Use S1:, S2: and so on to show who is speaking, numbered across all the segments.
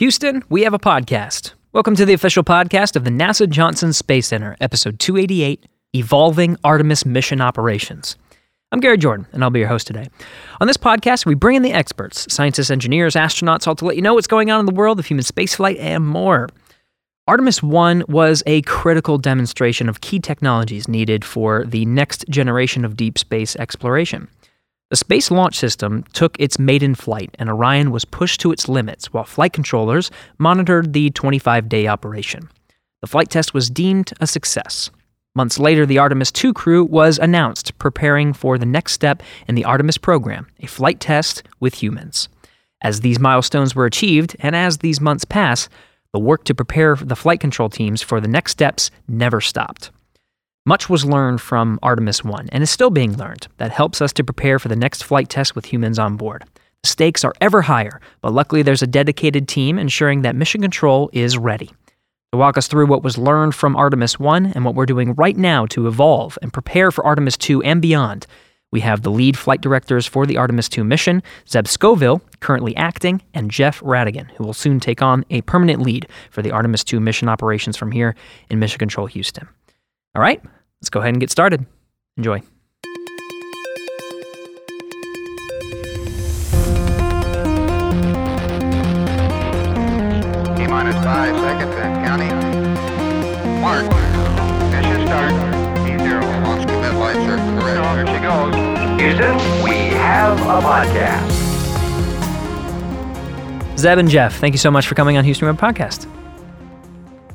S1: Houston, we have a podcast. Welcome to the official podcast of the NASA Johnson Space Center, episode 288 Evolving Artemis Mission Operations. I'm Gary Jordan, and I'll be your host today. On this podcast, we bring in the experts scientists, engineers, astronauts, all to let you know what's going on in the world of human spaceflight and more. Artemis 1 was a critical demonstration of key technologies needed for the next generation of deep space exploration. The Space Launch System took its maiden flight, and Orion was pushed to its limits while flight controllers monitored the 25 day operation. The flight test was deemed a success. Months later, the Artemis II crew was announced, preparing for the next step in the Artemis program a flight test with humans. As these milestones were achieved, and as these months pass, the work to prepare the flight control teams for the next steps never stopped. Much was learned from Artemis 1 and is still being learned that helps us to prepare for the next flight test with humans on board. The stakes are ever higher, but luckily there's a dedicated team ensuring that mission control is ready. To walk us through what was learned from Artemis 1 and what we're doing right now to evolve and prepare for Artemis 2 and beyond, we have the lead flight directors for the Artemis 2 mission, Zeb Scoville, currently acting, and Jeff Radigan, who will soon take on a permanent lead for the Artemis 2 mission operations from here in Mission Control Houston. All right, let's go ahead and get started. Enjoy. T minus five seconds and counting. Mark, mission start. T zero, launch commit light circle. Correct. here she goes. Houston, we have a podcast. Zeb and Jeff, thank you so much for coming on Houston Web Podcast.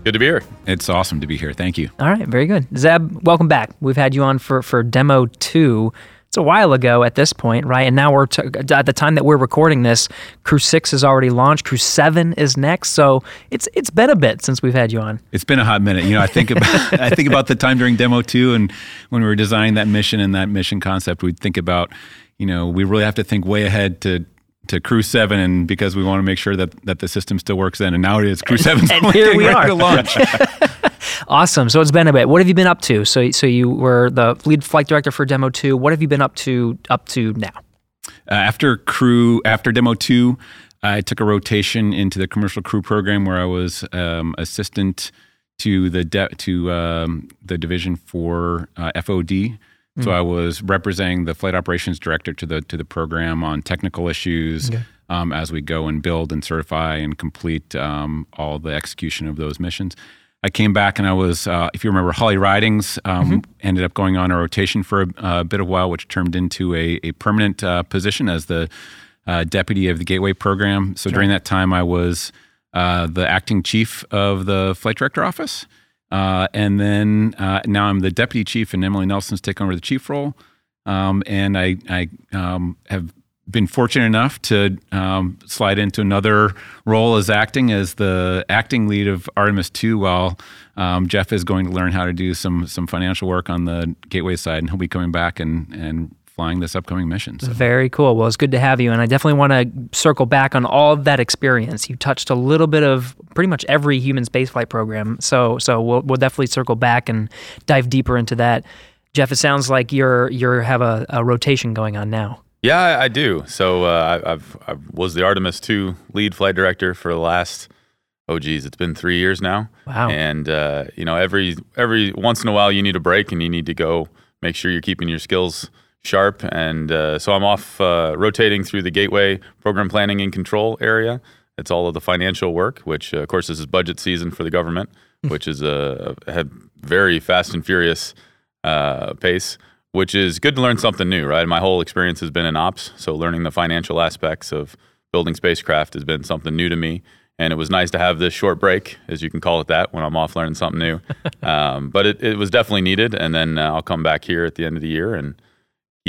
S2: Good to be here.
S3: It's awesome to be here. Thank you.
S1: All right, very good. Zeb, welcome back. We've had you on for, for demo two. It's a while ago at this point, right? And now we're t- at the time that we're recording this, Crew Six is already launched. Crew Seven is next, so it's it's been a bit since we've had you on.
S3: It's been a hot minute. You know, I think about I think about the time during demo two, and when we were designing that mission and that mission concept, we'd think about, you know, we really have to think way ahead to to Crew Seven, and because we want to make sure that that the system still works then. And now it is Crew Seven.
S1: and here we are. To launch. awesome. So it's been a bit. What have you been up to? So so you were the lead flight director for Demo Two. What have you been up to up to now? Uh,
S3: after Crew, after Demo Two, I took a rotation into the commercial crew program where I was um, assistant to the de- to um, the division for uh, FOD Mm. So hmm. I was representing the flight operations director to the to the program on technical issues okay. um, as we go and build and certify and complete um, all the execution of those missions. I came back and I was, uh, if you remember, Holly Ridings um, mm-hmm. ended up going on a rotation for a, a bit of a while, which turned into a, a permanent uh, position as the uh, deputy of the Gateway program. So sure. during that time, I was uh, the acting chief of the flight director office. Uh, and then uh, now I'm the deputy chief, and Emily Nelson's taken over the chief role. Um, and I, I um, have been fortunate enough to um, slide into another role as acting as the acting lead of Artemis 2 while um, Jeff is going to learn how to do some some financial work on the gateway side and he'll be coming back and and flying this upcoming mission.
S1: So. Very cool. Well, it's good to have you. And I definitely want to circle back on all of that experience. You touched a little bit of pretty much every human spaceflight program. So, so we'll, we'll definitely circle back and dive deeper into that. Jeff, it sounds like you're you have a, a rotation going on now.
S2: Yeah, I, do. So uh, I've I was the Artemis two lead flight director for the last oh geez, it's been three years now.
S1: Wow.
S2: And uh, you know every every once in a while you need a break and you need to go make sure you're keeping your skills sharp. And uh, so I'm off uh, rotating through the Gateway Program Planning and Control area. It's all of the financial work, which, uh, of course, this is budget season for the government, hmm. which is uh, a, a very fast and furious uh, pace, which is good to learn something new, right? My whole experience has been in ops. So learning the financial aspects of building spacecraft has been something new to me. And it was nice to have this short break, as you can call it that, when I'm off learning something new. um, but it, it, was definitely needed. And then uh, I'll come back here at the end of the year and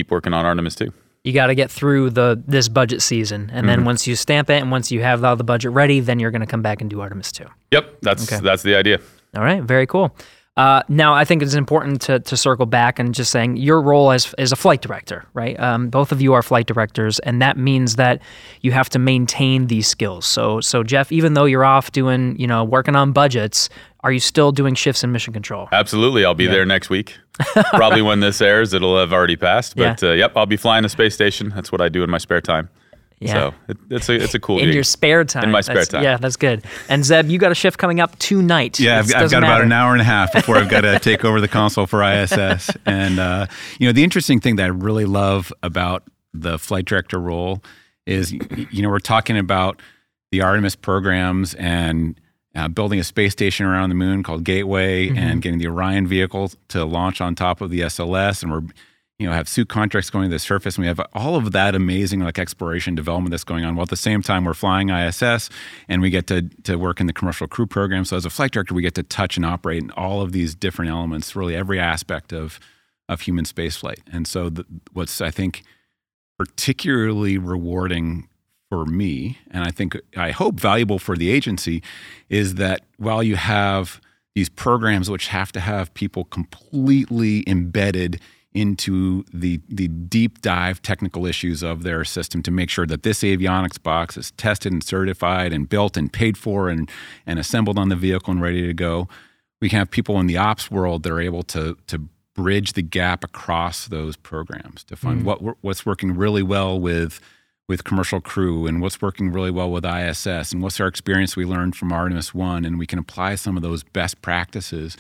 S2: keep working on Artemis two.
S1: You got to get through the this budget season, and then mm-hmm. once you stamp it, and once you have all the budget ready, then you're going to come back and do Artemis two.
S2: Yep, that's okay. that's the idea.
S1: All right, very cool. Uh, now, I think it's important to, to circle back and just saying your role as, as a flight director, right? Um, both of you are flight directors, and that means that you have to maintain these skills. So, so Jeff, even though you're off doing, you know, working on budgets, are you still doing shifts in mission control?
S2: Absolutely. I'll be yeah. there next week. Probably when this airs, it'll have already passed. But yeah. uh, yep, I'll be flying a space station. That's what I do in my spare time. Yeah. So it, it's a it's a cool.
S1: in
S2: gig.
S1: your spare time.
S2: In my spare that's,
S1: time.
S2: Yeah,
S1: that's good. And Zeb, you got a shift coming up tonight.
S3: Yeah, I've, I've got matter. about an hour and a half before I've got to take over the console for ISS. and uh, you know, the interesting thing that I really love about the flight director role is, you know, we're talking about the Artemis programs and uh, building a space station around the moon called Gateway mm-hmm. and getting the Orion vehicle to launch on top of the SLS. And we're, you know, have suit contracts going to the surface. And we have all of that amazing like exploration development that's going on. While at the same time, we're flying ISS and we get to, to work in the commercial crew program. So as a flight director, we get to touch and operate in all of these different elements, really every aspect of, of human spaceflight. And so the, what's, I think, particularly rewarding for me, and I think I hope valuable for the agency, is that while you have these programs which have to have people completely embedded into the the deep dive technical issues of their system to make sure that this avionics box is tested and certified and built and paid for and and assembled on the vehicle and ready to go. We can have people in the ops world that are able to to bridge the gap across those programs to find mm. what what's working really well with with commercial crew and what's working really well with ISS and what's our experience we learned from Artemis One, and we can apply some of those best practices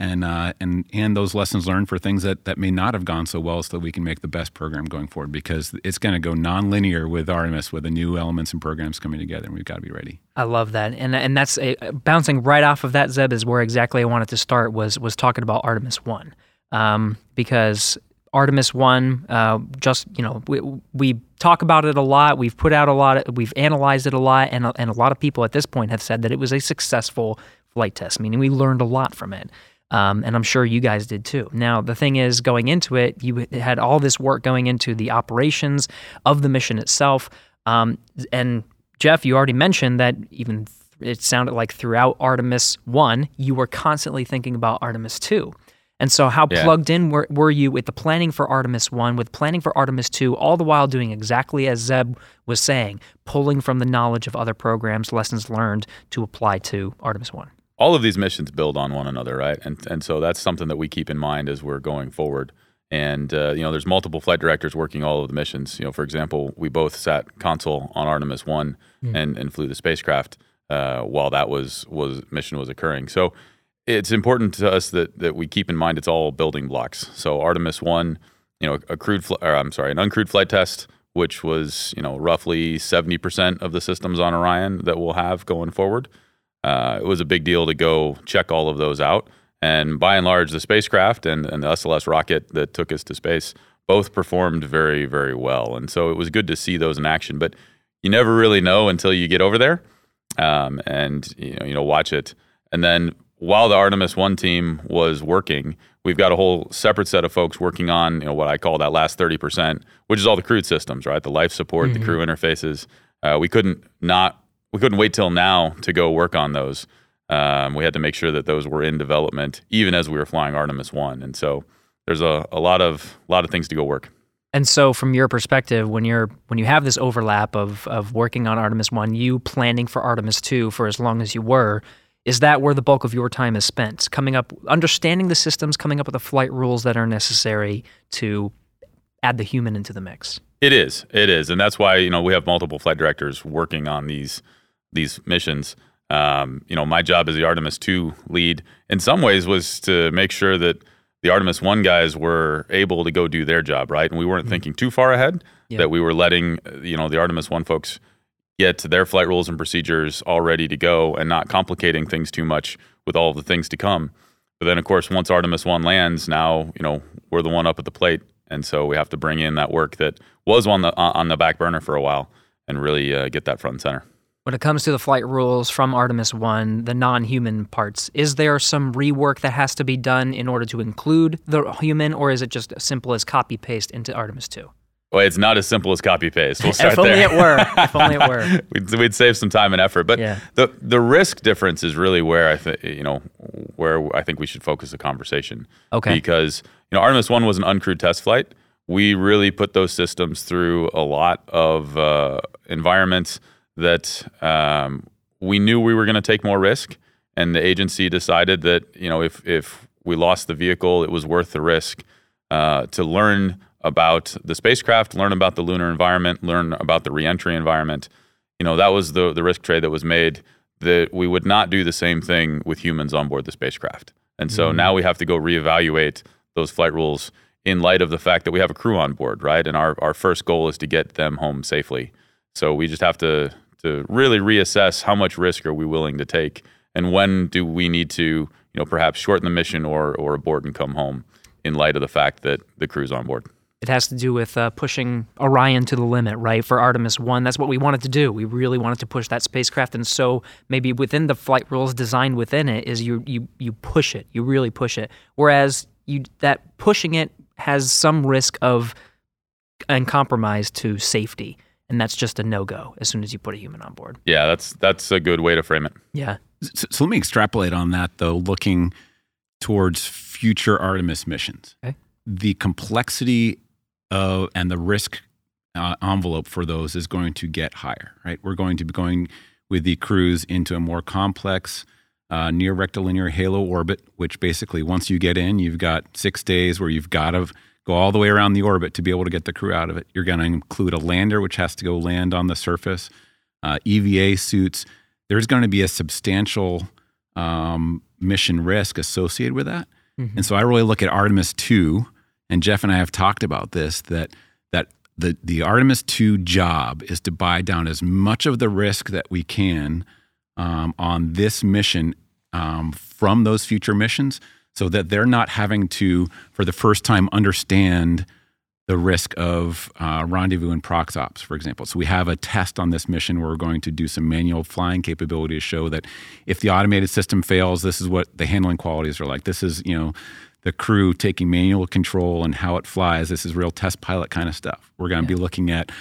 S3: and uh, and and those lessons learned for things that that may not have gone so well, so that we can make the best program going forward because it's going to go nonlinear with Artemis with the new elements and programs coming together, and we've got to be ready.
S1: I love that, and and that's a, bouncing right off of that. Zeb is where exactly I wanted to start was was talking about Artemis One um, because Artemis One. Uh, just you know, we, we talk about it a lot. We've put out a lot. Of, we've analyzed it a lot, and and a lot of people at this point have said that it was a successful flight test, meaning we learned a lot from it. Um, and I'm sure you guys did too. Now, the thing is, going into it, you had all this work going into the operations of the mission itself. Um, and Jeff, you already mentioned that even it sounded like throughout Artemis 1, you were constantly thinking about Artemis 2. And so, how yeah. plugged in were, were, you with the planning for Artemis 1, with planning for Artemis 2, all the while doing exactly as Zeb was saying, pulling from the knowledge of other programs, lessons learned to apply to Artemis 1?
S2: All of these missions build on one another, right? And, and so, that's something that we keep in mind as we're going forward. And, uh, you know, there's multiple flight directors working all of the missions. You know, for example, we both sat console on Artemis 1 mm. and, and flew the spacecraft. Uh, while that was was mission was occurring. So it's important to us that that we keep in mind it's all building blocks. So Artemis one, you know, a crewed, fl- or, I'm sorry, an uncrewed flight test, which was you know roughly 70 percent of the systems on Orion that we'll have going forward. Uh, it was a big deal to go check all of those out. And by and large, the spacecraft and, and the SLS rocket that took us to space both performed very, very well. And so it was good to see those in action. But you never really know until you get over there um, and you know, you know watch it. And then while the Artemis One team was working, we've got a whole separate set of folks working on you know what I call that last thirty percent, which is all the crewed systems, right? The life support, mm-hmm. the crew interfaces. Uh, we couldn't not we couldn't wait till now to go work on those. Um, we had to make sure that those were in development even as we were flying Artemis One, and so there's a, a lot of a lot of things to go work.
S1: And so, from your perspective, when you're when you have this overlap of of working on Artemis One, you planning for Artemis Two for as long as you were, is that where the bulk of your time is spent? Coming up, understanding the systems, coming up with the flight rules that are necessary to add the human into the mix.
S2: It is. It is, and that's why you know we have multiple flight directors working on these these missions. Um, you know, my job as the Artemis two lead, in some ways, was to make sure that the Artemis one guys were able to go do their job right, and we weren't mm-hmm. thinking too far ahead. Yeah. That we were letting you know the Artemis one folks Yet their flight rules and procedures all ready to go and not complicating things too much with all the things to come. But then, of course, once Artemis 1 lands, now, you know, we're the one up at the plate. And so we have to bring in that work that was on the, uh, on the back burner for a while and really uh, get that front and center.
S1: When it comes to the flight rules from Artemis 1, the non human parts, is there some rework that has to be done in order to include the human, or is it just as simple as copy paste into Artemis 2?
S2: Well, it's not as simple as copy paste.
S1: We'll start if only it were. If only it were. we'd,
S2: we'd, save some time and effort. But yeah. the the risk difference is really where I think you know where I think we should focus the conversation.
S1: Okay.
S2: Because you know Artemis One was an uncrewed test flight. We really put those systems through a lot of uh, environments that um, we knew we were going to take more risk, and the agency decided that you know if if we lost the vehicle, it was worth the risk uh, to learn about the spacecraft, learn about the lunar environment, learn about the reentry environment. You know, that was the, the risk trade that was made that we would not do the same thing with humans on board the spacecraft. And so mm-hmm. now we have to go reevaluate those flight rules in light of the fact that we have a crew on board, right? And our, our first goal is to get them home safely. So we just have to to really reassess how much risk are we willing to take and when do we need to, you know, perhaps shorten the mission or or abort and come home in light of the fact that the crew's on board.
S1: It has to do with uh, pushing Orion to the limit, right? For Artemis 1, that's what we wanted to do. We really wanted to push that spacecraft. And so maybe within the flight rules designed within it is you, you, you push it, you really push it. Whereas you, that pushing it has some risk of and compromise to safety. And that's just a no go as soon as you put a human on board.
S2: Yeah, that's that's a good way to frame it.
S1: Yeah.
S3: So, so let me extrapolate on that though, looking towards future Artemis missions. Okay. The complexity uh, and the risk uh, envelope for those is going to get higher, right? We're going to be going with the crews into a more complex uh, near rectilinear halo orbit, which basically once you get in, you've got six days where you've got to go all the way around the orbit to be able to get the crew out of it. You're going to include a lander, which has to go land on the surface, uh, EVA suits. There's going to be a substantial um, mission risk associated with that. Mm-hmm. And so I really look at Artemis 2 and Jeff and I have talked about this that that the the Artemis two job is to buy down as much of the risk that we can um, on this mission um, from those future missions, so that they're not having to, for the first time, understand the risk of uh, rendezvous and prox ops, for example. So we have a test on this mission where we're going to do some manual flying capability to show that if the automated system fails, this is what the handling qualities are like. This is you know the crew taking manual control and how it flies. This is real test pilot kind of stuff. We're going to yeah. be looking at,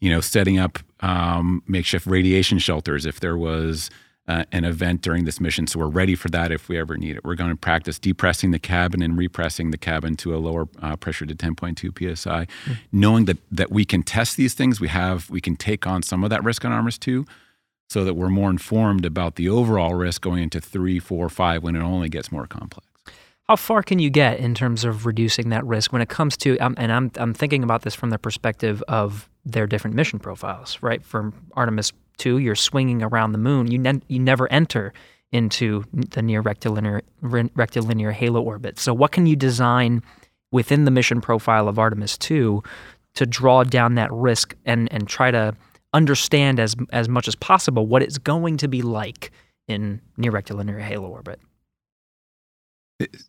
S3: you know, setting up um, makeshift radiation shelters if there was uh, an event during this mission. So we're ready for that if we ever need it. We're going to practice depressing the cabin and repressing the cabin to a lower uh, pressure to 10.2 psi, mm-hmm. knowing that that we can test these things. We have we can take on some of that risk on Artemis two, so that we're more informed about the overall risk going into three, four, five when it only gets more complex
S1: how far can you get in terms of reducing that risk when it comes to um, and I'm I'm thinking about this from the perspective of their different mission profiles, right? From Artemis 2, you're swinging around the moon. You ne- you never enter into the near rectilinear rectilinear halo orbit. So what can you design within the mission profile of Artemis 2 to draw down that risk and and try to understand as as much as possible what it's going to be like in near rectilinear halo orbit?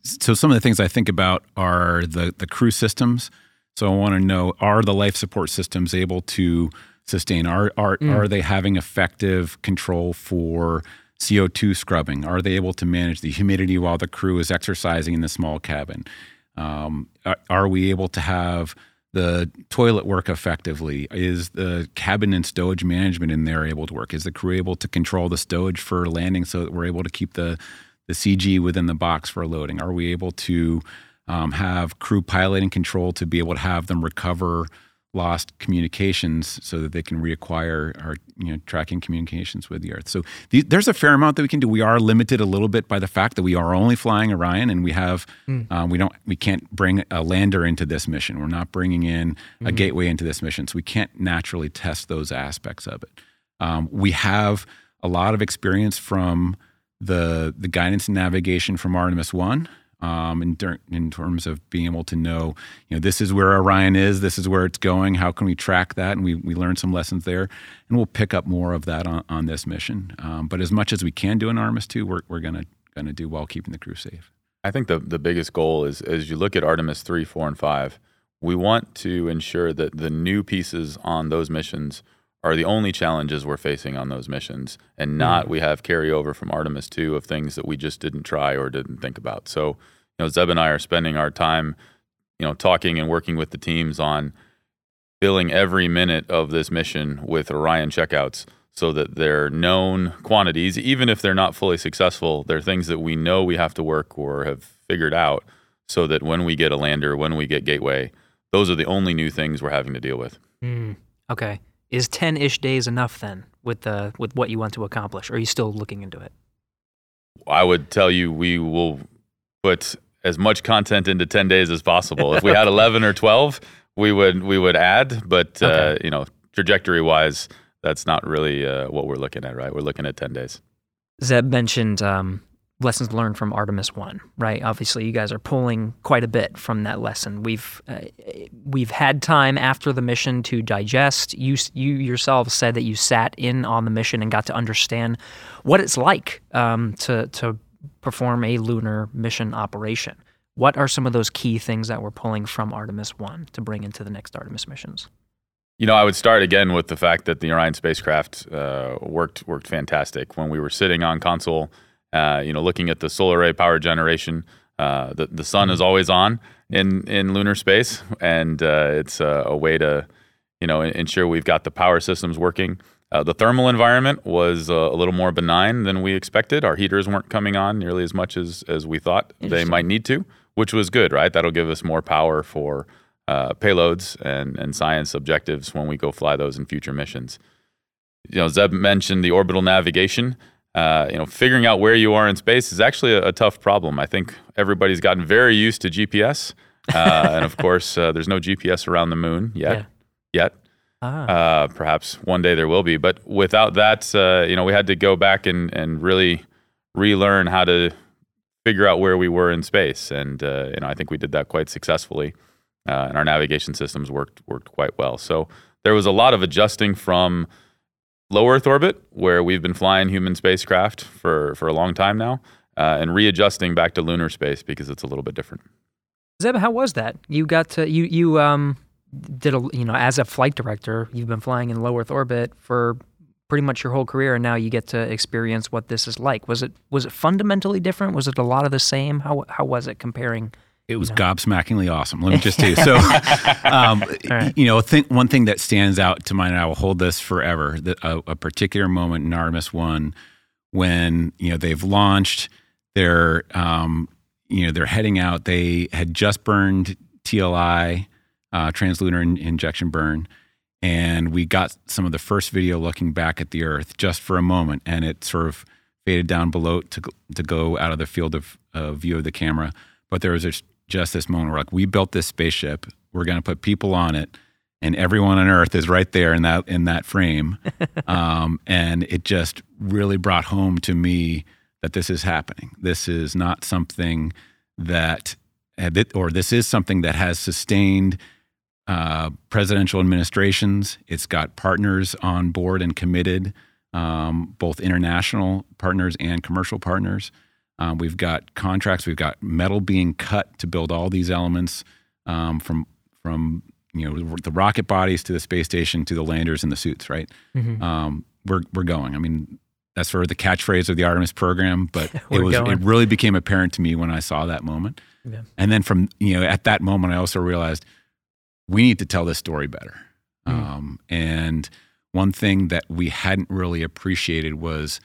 S3: so some of the things I think about are the the crew systems. So I want to know are the life support systems able to sustain? Are are mm. are they having effective control for CO2 scrubbing? Are they able to manage the humidity while the crew is exercising in the small cabin? Um, are, are, we able to have the toilet work effectively? Is the cabin and stowage management in there able to work? Is the crew able to control the stowage for landing so that we're able to keep the the CG within the box for loading? Are we able to um, have crew piloting control to be able to have them recover lost communications so that they can reacquire our you know tracking communications with the earth so th- there's a fair amount that we can do we are limited a little bit by the fact that we are only flying orion and we have mm. we don't we can't bring a lander into this mission we're not bringing in mm-hmm. a gateway into this mission so we can't naturally test those aspects of it um, we have a lot of experience from the the guidance and navigation from Artemis One. Um, in, in terms of being able to know, you know, this is where Orion is, this is where it's going. How can we track that? And we we learned some lessons there, and we'll pick up more of that on, on this mission. Um, but as much as we can do in Artemis Two, we're we're gonna gonna do while well keeping the crew safe.
S2: I think the the biggest goal is as you look at Artemis Three, Four, and Five, we want to ensure that the new pieces on those missions are the only challenges we're facing on those missions and hmm. not we have carryover from Artemis 2 of things that we just didn't try or didn't think about. So, you know, Zeb and I are spending our time, you know, talking and working with the teams on filling every minute of this mission with Orion checkouts so that they're known quantities even if they're not fully successful, they're things that we know we have to work or have figured out so that when we get a lander, when we get gateway, those are the only new things we're having to deal with. Mm,
S1: okay. Is 10 ish days enough then with, the, uh, with what you want to accomplish? Or are you still looking into it?
S2: I would tell you we will put as much content into 10 days as possible. If we had 11 or 12, we would we would add, but uh, okay. uh, you know, trajectory wise, that's not really uh, what we're looking at, right? We're looking at 10 days.
S1: Zeb mentioned um, lessons learned from Artemis One, right? Obviously, you guys are pulling quite a bit from that lesson. We've uh, we've had time after the mission to digest. You you yourselves said that you sat in on the mission and got to understand what it's like um, to to perform a lunar mission operation. What are some of those key things that we're pulling from Artemis One to bring into the next Artemis missions?
S2: You know, I would start again with the fact that the Orion spacecraft uh, worked worked fantastic when we were sitting on console uh, you know, looking at the solar array power generation, uh, the the sun is mm-hmm. always on in in lunar space, and uh, it's a, a, way to you know ensure we've got the power systems working. Uh, the thermal environment was uh, a little more benign than we expected. Our heaters weren't coming on nearly as much as as we thought they might need to, which was good, right? That'll give us more power for uh, payloads and and science objectives when we go fly those in future missions. You know, Zeb mentioned the orbital navigation uh, you know, figuring out where you are in space is actually a, a tough problem. I think everybody's gotten very used to GPS, uh, and of course, uh, there's no GPS around the moon yet. Yeah. Yet, ah. Uh, perhaps one day there will be. But without that, uh, you know, we had to go back and and really relearn how to figure out where we were in space, and uh, you know, I think we did that quite successfully, and our navigation systems worked worked quite well. So there was a lot of adjusting from low Earth orbit, where we've been flying human spacecraft for, for a long time now, uh, and readjusting back to lunar space because it's a little bit different.
S1: Zeb, how was that? You got to you you um did a you know as a flight director, you've been flying in low Earth orbit for pretty much your whole career, and now you get to experience what this is like. Was it was it fundamentally different? Was it a lot of the same? How how was it comparing
S3: it was no. gobsmackingly awesome. Let me just tell you. So, um, right. you know, think, one thing that stands out to mind, and I will hold this forever. That a, a particular moment in Artemis One, when you know they've launched, they're um, you know they're heading out. They had just burned TLI, uh, translunar in, injection burn, and we got some of the first video looking back at the Earth just for a moment, and it sort of faded down below to to go out of the field of view of the camera. But there was this just this moment. We're like, we built this spaceship. We're going to put people on it, and everyone on Earth is right there in that in that frame. um, and it just really brought home to me that this is happening. This is not something eh, that, or this is something that has sustained uh, presidential administrations. It's got partners on board and committed, um, both international partners and commercial partners. Um, we've got contracts. We've got metal being cut to build all these elements um, from from you know the rocket bodies to the space station to the landers and the suits. Right. Mm-hmm. Um, we're we're going. I mean, that's sort of the catchphrase of the Artemis program, but it was going. it really became apparent to me when I saw that moment. Yeah. And then from you know at that moment, I also realized we need to tell this story better. mm um, and one thing that we hadn't really appreciated was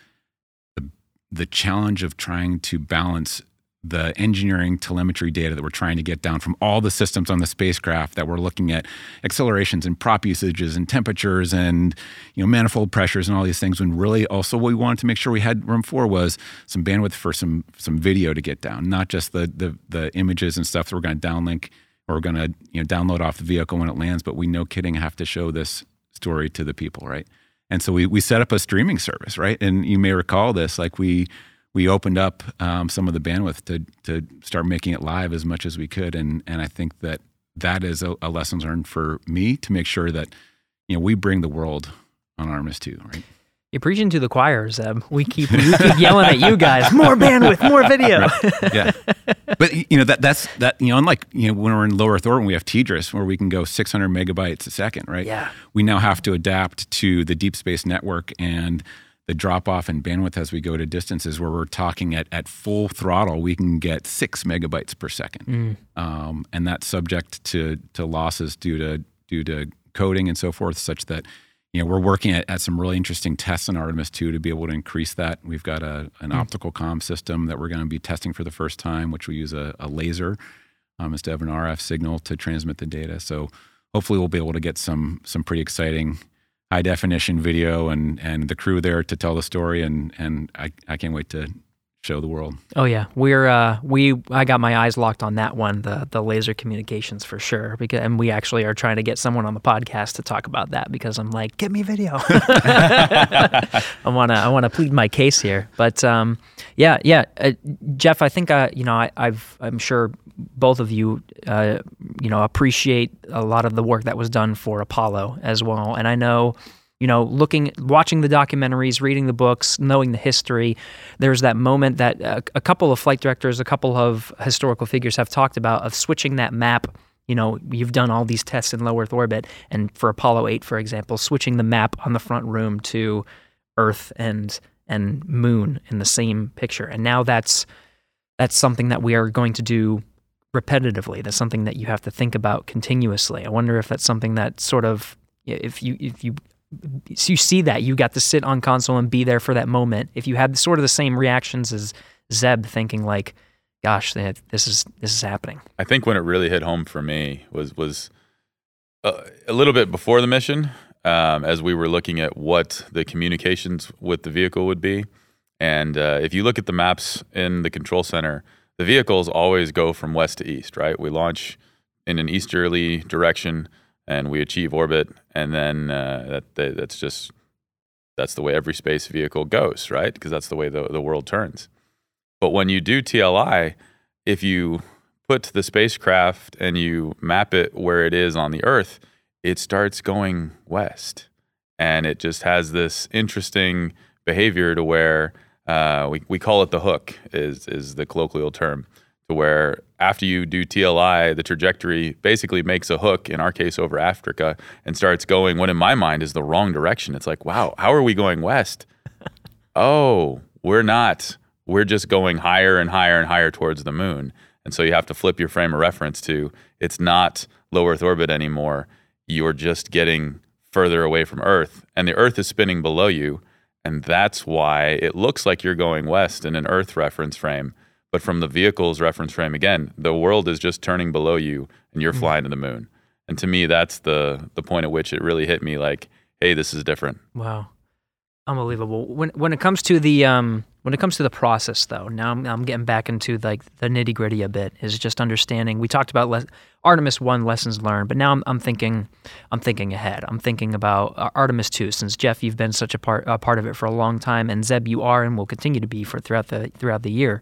S3: the challenge of trying to balance the engineering telemetry data that we're trying to get down from all the systems on the spacecraft that we're looking at accelerations and prop usages and temperatures and you know manifold pressures and all these things when really also what we wanted to make sure we had room for was some bandwidth for some some video to get down not just the the, the images and stuff that we're going to downlink or we're going to you know download off the vehicle when it lands but we no kidding have to show this story to the people right and so we we set up a streaming service, right? And you may recall this, like we we opened up um, some of the bandwidth to to start making it live as much as we could, and and I think that that is a, a lesson learned for me to make sure that you know we bring the world on Artemis two, right?
S1: You're preaching to the choir, Zeb. We keep, we keep yelling at you guys. More bandwidth, more video. Right. Yeah,
S3: but you know that that's that you know unlike you know when we're in low Earth orbit, we have TDRS where we can go 600 megabytes a second, right?
S1: Yeah.
S3: We now have to adapt to the deep space network and the drop off in bandwidth as we go to distances where we're talking at, at full throttle, we can get six megabytes per second. Mm. Um, and that's subject to, to losses due to, due to coding and so forth, such that you know, we're working at, at, some really interesting tests in Artemis 2 to be able to increase that. We've got a, an mm. optical comm system that we're going to be testing for the first time, which we use a, a laser um, instead of an RF signal to transmit the data. So hopefully we'll be able to get some some pretty exciting high definition video and and the crew there to tell the story. And and I, I can't wait to show the world.
S1: Oh yeah, we're uh, we I got my eyes locked on that one, the the laser communications for sure. Because and we actually are trying to get someone on the podcast to talk about that because I'm like, get me video. I wanna I wanna plead my case here, but um, yeah yeah, uh, Jeff, I think uh, you know I, I've I'm sure both of you uh, you know appreciate a lot of the work that was done for Apollo as well, and I know you know, looking, watching the documentaries, reading the books, knowing the history. There's that moment that a, uh, a couple of flight directors, a couple of historical figures have talked about of switching that map you know, you've done all these tests in low Earth orbit, and for Apollo 8, for example, switching the map on the front room to Earth and and Moon in the same picture, and now that's that's something that we are going to do repetitively. That's something that you have to think about continuously. I wonder if that's something that sort of if you if you so you see that you got to sit on console and be there for that moment. If you had sort of the same reactions as Zeb, thinking like, "Gosh, this is this is happening."
S2: I think when it really hit home for me was was a, uh, a little bit before the mission, um, as we were looking at what the communications with the vehicle would be, and uh, if you look at the maps in the control center, the vehicles always go from west to east. Right, we launch in an easterly direction and we achieve orbit, and then uh, that that's just that's the way every space vehicle goes, right? Because that's the way the, the world turns. But when you do TLI, if you put the spacecraft and you map it where it is on the Earth, it starts going west, and it just has this interesting behavior to where uh, we we call it the hook is is the colloquial term to where after you do TLI, the trajectory basically makes a hook, in our case over Africa, and starts going what in my mind is the wrong direction. It's like, wow, how are we going west? oh, we're not. We're just going higher and higher and higher towards the moon. And so you have to flip your frame of reference to it's not low Earth orbit anymore. You're just getting further away from Earth, and the Earth is spinning below you. And that's why it looks like you're going west in an Earth reference frame but from the vehicle's reference frame, again, the world is just turning below you and you're mm-hmm. flying to the moon. And to me, that's the, the point at which it really hit me like, hey, this is different.
S1: Wow. Unbelievable. When, when it comes to the, um, when it comes to the process though, now I'm, I'm getting back into like the nitty gritty a bit is just understanding. We talked about le- Artemis one lessons learned, but now I'm, I'm thinking, I'm thinking ahead. I'm thinking about uh, Artemis two, since Jeff, you've been such a part, a part of it for a long time and Zeb, you are, and will continue to be for throughout the, throughout the year.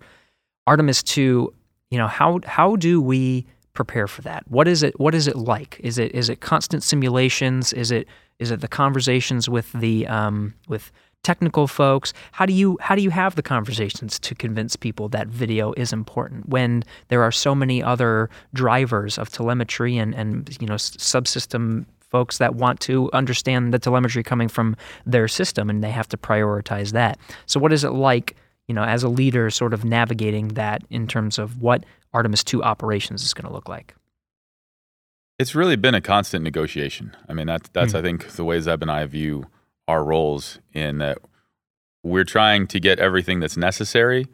S1: Artemis 2, you know, how how do we prepare for that? What is it what is it like? Is it is it constant simulations? Is it is it the conversations with the um, with technical folks? How do you how do you have the conversations to convince people that video is important when there are so many other drivers of telemetry and and you know subsystem folks that want to understand the telemetry coming from their system and they have to prioritize that. So what is it like you know, as a leader, sort of navigating that in terms of what Artemis II operations is going to look like?
S2: It's really been a constant negotiation. I mean, that's that's, mm-hmm. I think, the way Zeb and I view our roles in that we're trying to get everything that's necessary.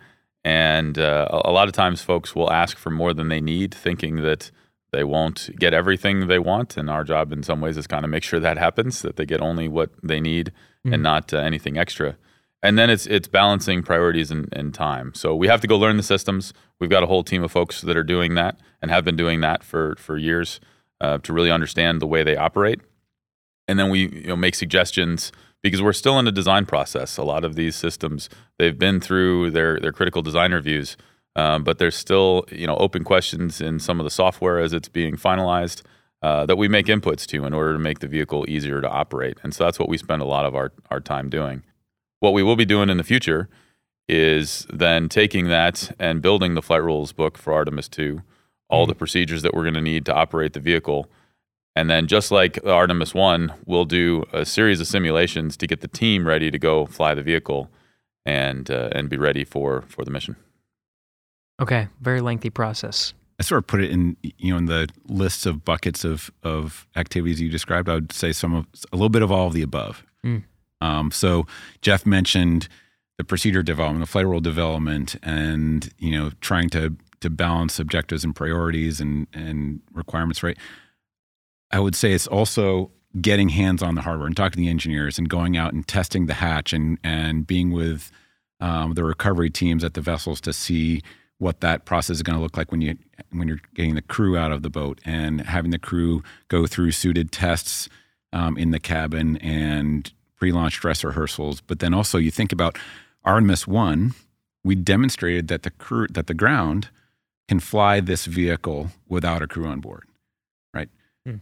S2: And uh, a lot of times, folks will ask for more than they need, thinking that they won't get everything they want. And our job, in some ways, is kind of make sure that happens, that they get only what they need mm-hmm. and hmm. not uh, anything extra and then it's it's balancing priorities and, and time. So we have to go learn the systems. We've got a whole team of folks that are doing that and have been doing that for for years uh, to really understand the way they operate. And then we you know make suggestions because we're still in a design process. A lot of these systems they've been through their their critical design reviews, um, but there's still you know open questions in some of the software as it's being finalized. Uh, that we make inputs to in order to make the vehicle easier to operate. And so that's what we spend a lot of our, our time doing. What we will be doing in the future is then taking that and building the flight rules book for Artemis 2, all mm-hmm. the hmm. procedures that we're going to need to operate the vehicle. And then, just like Artemis 1, we'll do a series of simulations to get the team ready to go fly the vehicle and, uh, and be ready for, for the mission.
S1: Okay, very lengthy process.
S3: I sort of put it in, you know, in the lists of buckets of, of activities you described. I would say some of a little bit of all of the above. Mm. Um, so Jeff mentioned the procedure development, the flight rule development, and you know trying to to balance objectives and priorities and and requirements. Right. I would say it's also getting hands on the hardware and talking to the engineers and going out and testing the hatch and and being with um, the recovery teams at the vessels to see what that process is going to look like when you when you're getting the crew out of the boat and having the crew go through suited tests um, in the cabin and pre-launch dress rehearsals, but then also you think about Artemis One. We demonstrated that the crew that the ground can fly this vehicle without a crew on board, right? Hmm.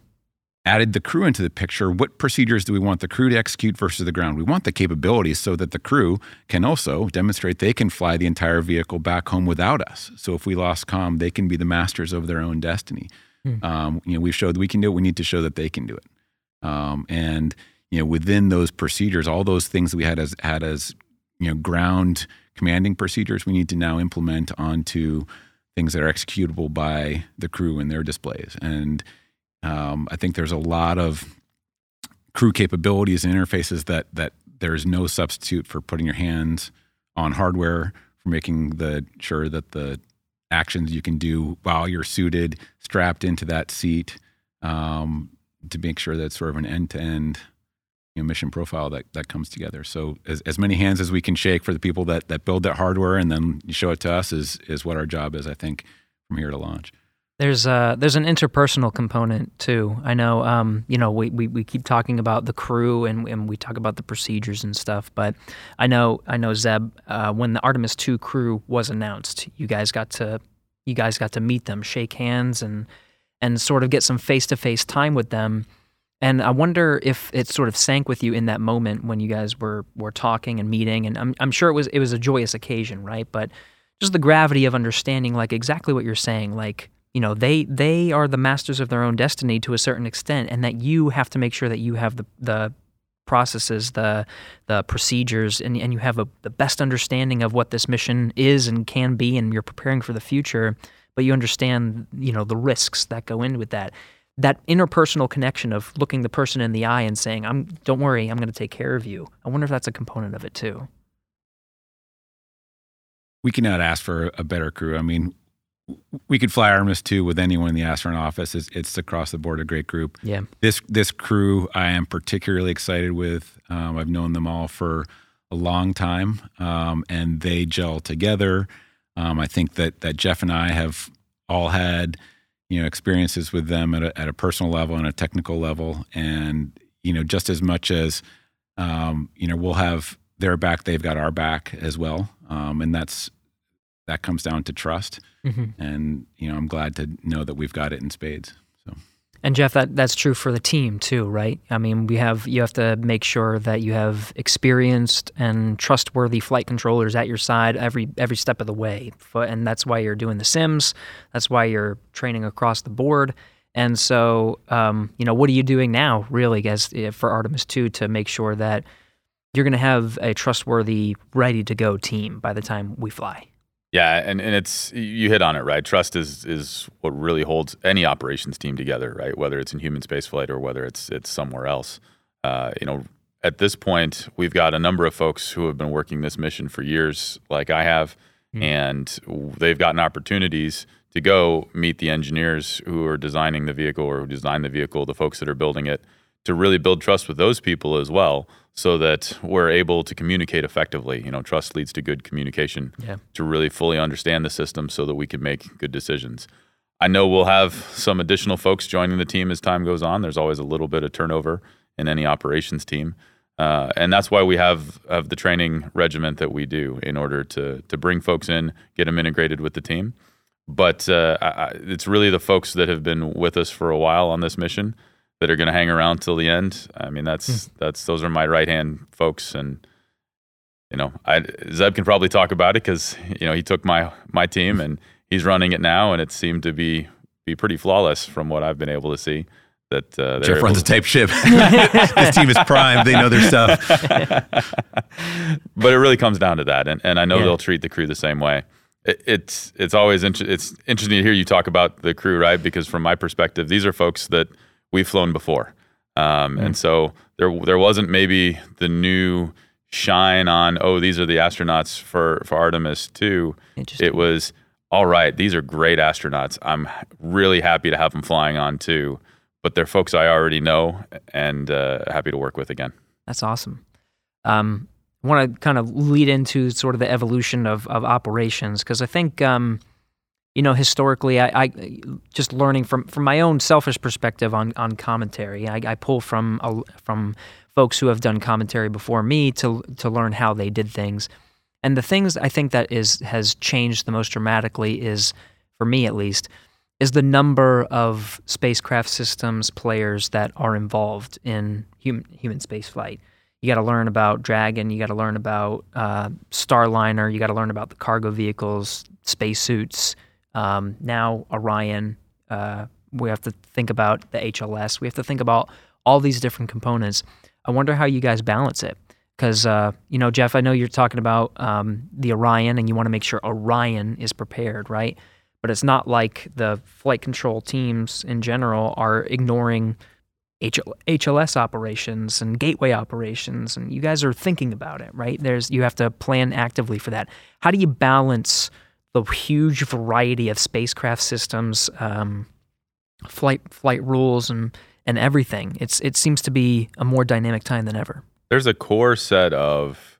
S3: Added the crew into the picture. What procedures do we want the crew to execute versus the ground? We want the capabilities so that the crew can also demonstrate they can fly the entire vehicle back home without us. So if we lost com, they can be the masters of their own destiny. Hmm. Um, you know, we've showed we can do it. We need to show that they can do it. Um, and you know, within those procedures, all those things that we had as had as you know ground commanding procedures, we need to now implement onto things that are executable by the crew and their displays. And um, I think there's a lot of crew capabilities and interfaces that that there is no substitute for putting your hands on hardware for making the sure that the actions you can do while you're suited, strapped into that seat, um, to make sure that sort of an end to end you know, mission profile that, that comes together. So as, as many hands as we can shake for the people that, that build that hardware and then show it to us is, is what our job is, I think, from here to launch.
S1: There's a, uh, there's an interpersonal component too. I know, um, you know, we, we, we keep talking about the crew and, and we talk about the procedures and stuff, but I know I know Zeb. Uh, when the Artemis Two crew was announced, you guys got to you guys got to meet them, shake hands, and and sort of get some face to face time with them. And I wonder if it sort of sank with you in that moment when you guys were were talking and meeting. And I'm I'm sure it was it was a joyous occasion, right? But just the gravity of understanding, like exactly what you're saying, like you know they they are the masters of their own destiny to a certain extent, and that you have to make sure that you have the the processes, the the procedures, and and you have a, the best understanding of what this mission is and can be, and you're preparing for the future. But you understand, you know, the risks that go in with that that interpersonal connection of looking the person in the eye and saying, "I'm don't worry, I'm going to take care of you." I wonder if that's a component of it too.
S3: We cannot ask for a better crew. I mean, we could fly Artemis two with anyone in the astronaut office. It's, it's, across the board a great group.
S1: Yeah.
S3: This this crew I am particularly excited with. Um, I've known them all for a long time, um, and they gel together. Um, I think that that Jeff and I have all had you know experiences with them at a, at a personal level and a technical level and you know just as much as um, you know we'll have their back they've got our back as well um, and that's that comes down to trust mm-hmm. and you know i'm glad to know that we've got it in spades
S1: and Jeff, that, that's true for the team too, right? I mean, we have you have to make sure that you have experienced and trustworthy flight controllers at your side every every step of the way, and that's why you're doing the sims. That's why you're training across the board. And so, um, you know, what are you doing now, really, as eh, for Artemis Two, to make sure that you're going to have a trustworthy, ready to go team by the time we fly?
S2: Yeah, and, and it's you hit on it right. Trust is is what really holds any operations team together, right? Whether it's in human spaceflight or whether it's it's somewhere else. Uh, you know, at this point, we've got a number of folks who have been working this mission for years, like I have, mm-hmm. and they've gotten opportunities to go meet the engineers who are designing the vehicle or who design the vehicle, the folks that are building it, to really build trust with those people as well so that we're able to communicate effectively. You know, trust leads to good communication. Yeah. To really fully understand the system so that we can make good decisions. I know we'll have some additional folks joining the team as time goes on. There's always a little bit of turnover in any operations team. Uh, and that's why we have, have the training regiment that we do in order to, to bring folks in, get them integrated with the team. But uh, I, it's really the folks that have been with us for a while on this mission that are going to hang around till the end. I mean, that's hmm. that's those are my right hand folks, and you know, I Zeb can probably talk about it because you know he took my my team hmm. and he's running it now, and it seemed to be be pretty flawless from what I've been able to see. That
S3: uh, Jeff runs to- a tape ship. this team is primed; they know their stuff.
S2: but it really comes down to that, and and I know yeah. they'll treat the crew the same way it's it's always inter- it's interesting to hear you talk about the crew, right? Because from my perspective, these are folks that we've flown before. Um, mm. And hmm. so there, there wasn't maybe the new shine on, oh, these are the astronauts for, for Artemis 2. It was, all right, these are great astronauts. I'm really happy to have them flying on too, but they're folks I already know and uh, happy to work with again.
S1: That's awesome. Um, I want to kind of lead into sort of the evolution of, of operations because I think um, you know, historically, I, I, just learning from from my own selfish perspective on on commentary. I, I pull from from folks who have done commentary before me to to learn how they did things. And the things I think that is has changed the most dramatically is, for me at least, is the number of spacecraft systems players that are involved in human human spaceflight. You got to learn about Dragon. You got to learn about uh, Starliner. You got to learn about the cargo vehicles, spacesuits, um, now Orion, uh, we have to think about the HLS. We have to think about all these different components. I wonder how you guys balance it. Because, uh, you know, Jeff, I know you're talking about um, the Orion and you want to make sure Orion is prepared, right? But it's not like the flight control teams in general are ignoring HLS operations and gateway operations, and you guys are thinking about it, right? There's you have to plan actively for that. How do you balance the huge variety of spacecraft systems, um, flight flight rules, and and everything. It's it seems to be a more dynamic time than ever.
S2: There's a core set of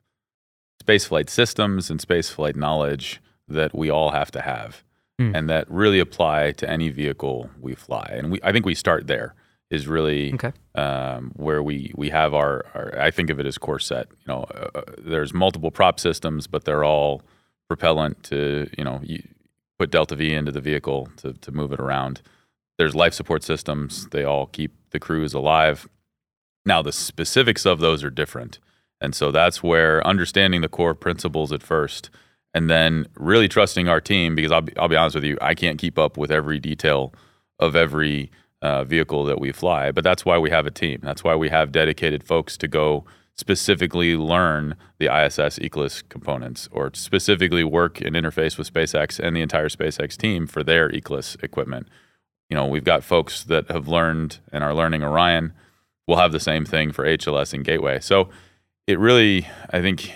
S2: spaceflight systems and spaceflight knowledge that we all have to have, mm. and that really apply to any vehicle we fly. And we I think we start there is really okay. um, where we we have our, our, I think of it as core set. You know, uh, uh there's multiple prop systems, but they're all propellant to you know you put delta V into the vehicle to to move it around. There's life support systems. They all keep the crews alive. Now the specifics of those are different, and so that's where understanding the core principles at first, and then really trusting our team because I'll be, I'll be honest with you, I can't keep up with every detail of every uh, vehicle that we fly. But that's why we have a team. That's why we have dedicated folks to go specifically learn the ISS ECLSS components or specifically work and interface with SpaceX and the entire SpaceX team for their ECLSS equipment. You know, we've got folks that have learned and are learning Orion. We'll have the same thing for HLS and Gateway. So it really, I think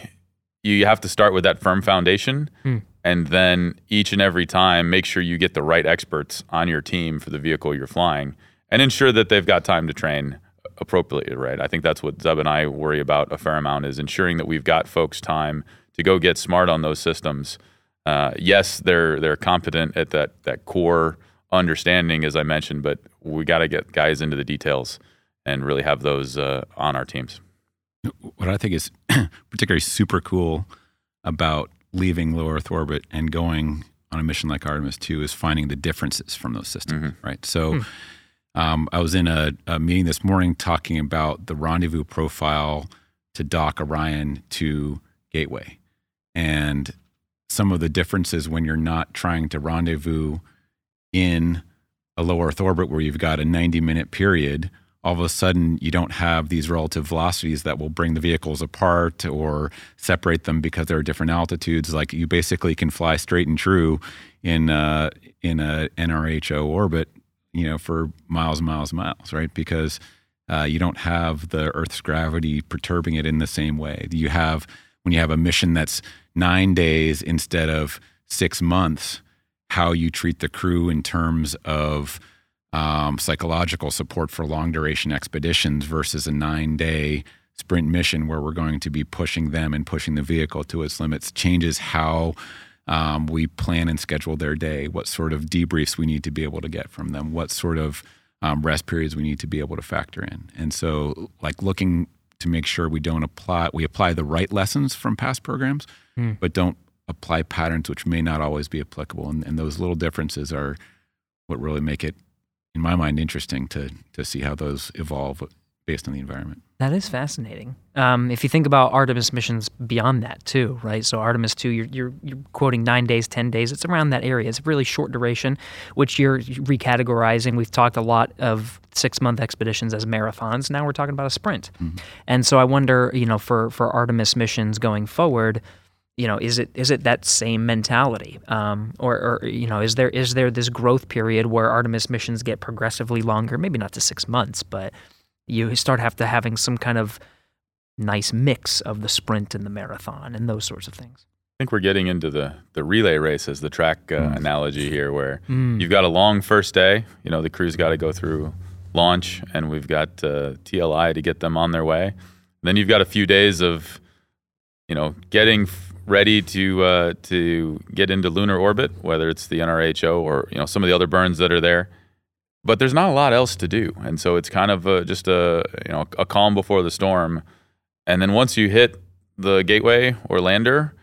S2: you have to start with that firm foundation. Hmm. And then each and every time, make sure you get the right experts on your team for the vehicle you're flying and ensure that they've got time to train appropriately, right? I think that's what Zeb and I worry about a fair amount is ensuring that we've got folks time to go get smart on those systems. Uh, yes, they're they're competent at that that core understanding, as I mentioned, but we got to get guys into the details and really have those uh, on our teams.
S3: What I think is particularly super cool about leaving low Earth orbit and going on a mission like Artemis 2 is finding the differences from those systems, mm-hmm. right? So. Mm um, I was in a, a, meeting this morning talking about the rendezvous profile to dock Orion to Gateway and some of the differences when you're not trying to rendezvous in a low Earth orbit where you've got a 90 minute period. All of a sudden, you don't have these relative velocities that will bring the vehicles apart or separate them because there are different altitudes. Like you basically can fly straight and true in a, uh, in a NRHO orbit you know, for miles and miles and miles, right? Because uh, you don't have the Earth's gravity perturbing it in the same way. You have when you have a mission that's nine days instead of six months, how you treat the crew in terms of um, psychological support for long duration expeditions versus a nine day sprint mission where we're going to be pushing them and pushing the vehicle to its limits changes how um, we plan and schedule their day, what sort of debriefs we need to be able to get from them, what sort of um, rest periods we need to be able to factor in. And so, like looking to make sure we don't apply, we apply the right lessons from past programs, mm. but don't apply patterns which may not always be applicable. And, and those little differences are what really make it, in my mind, interesting to to see how those evolve based on the environment.
S1: That is fascinating. Um, if you think about Artemis missions beyond that too, right? So Artemis two, you're, you're, you're quoting nine days, ten days. It's around that area. It's a really short duration, which you're recategorizing. We've talked a lot of six month expeditions as marathons. Now we're talking about a sprint. Mm-hmm. And so I wonder, you know, for for Artemis missions going forward. You know, is it is it that same mentality, um, or, or you know, is there is there this growth period where Artemis missions get progressively longer? Maybe not to six months, but you start have to having some kind of nice mix of the sprint and the marathon and those sorts of things.
S2: I think we're getting into the the relay races, the track uh, mm. analogy here, where mm. you've got a long first day. You know, the crew's got to go through launch, and we've got uh, TLI to get them on their way. And then you've got a few days of, you know, getting f- ready to uh, to get into lunar orbit, whether it's the NRHO or you know some of the other burns that are there but there's not a lot else to do, and so it's kind of a, just a you know a calm before the storm, and then once you hit the gateway or lander,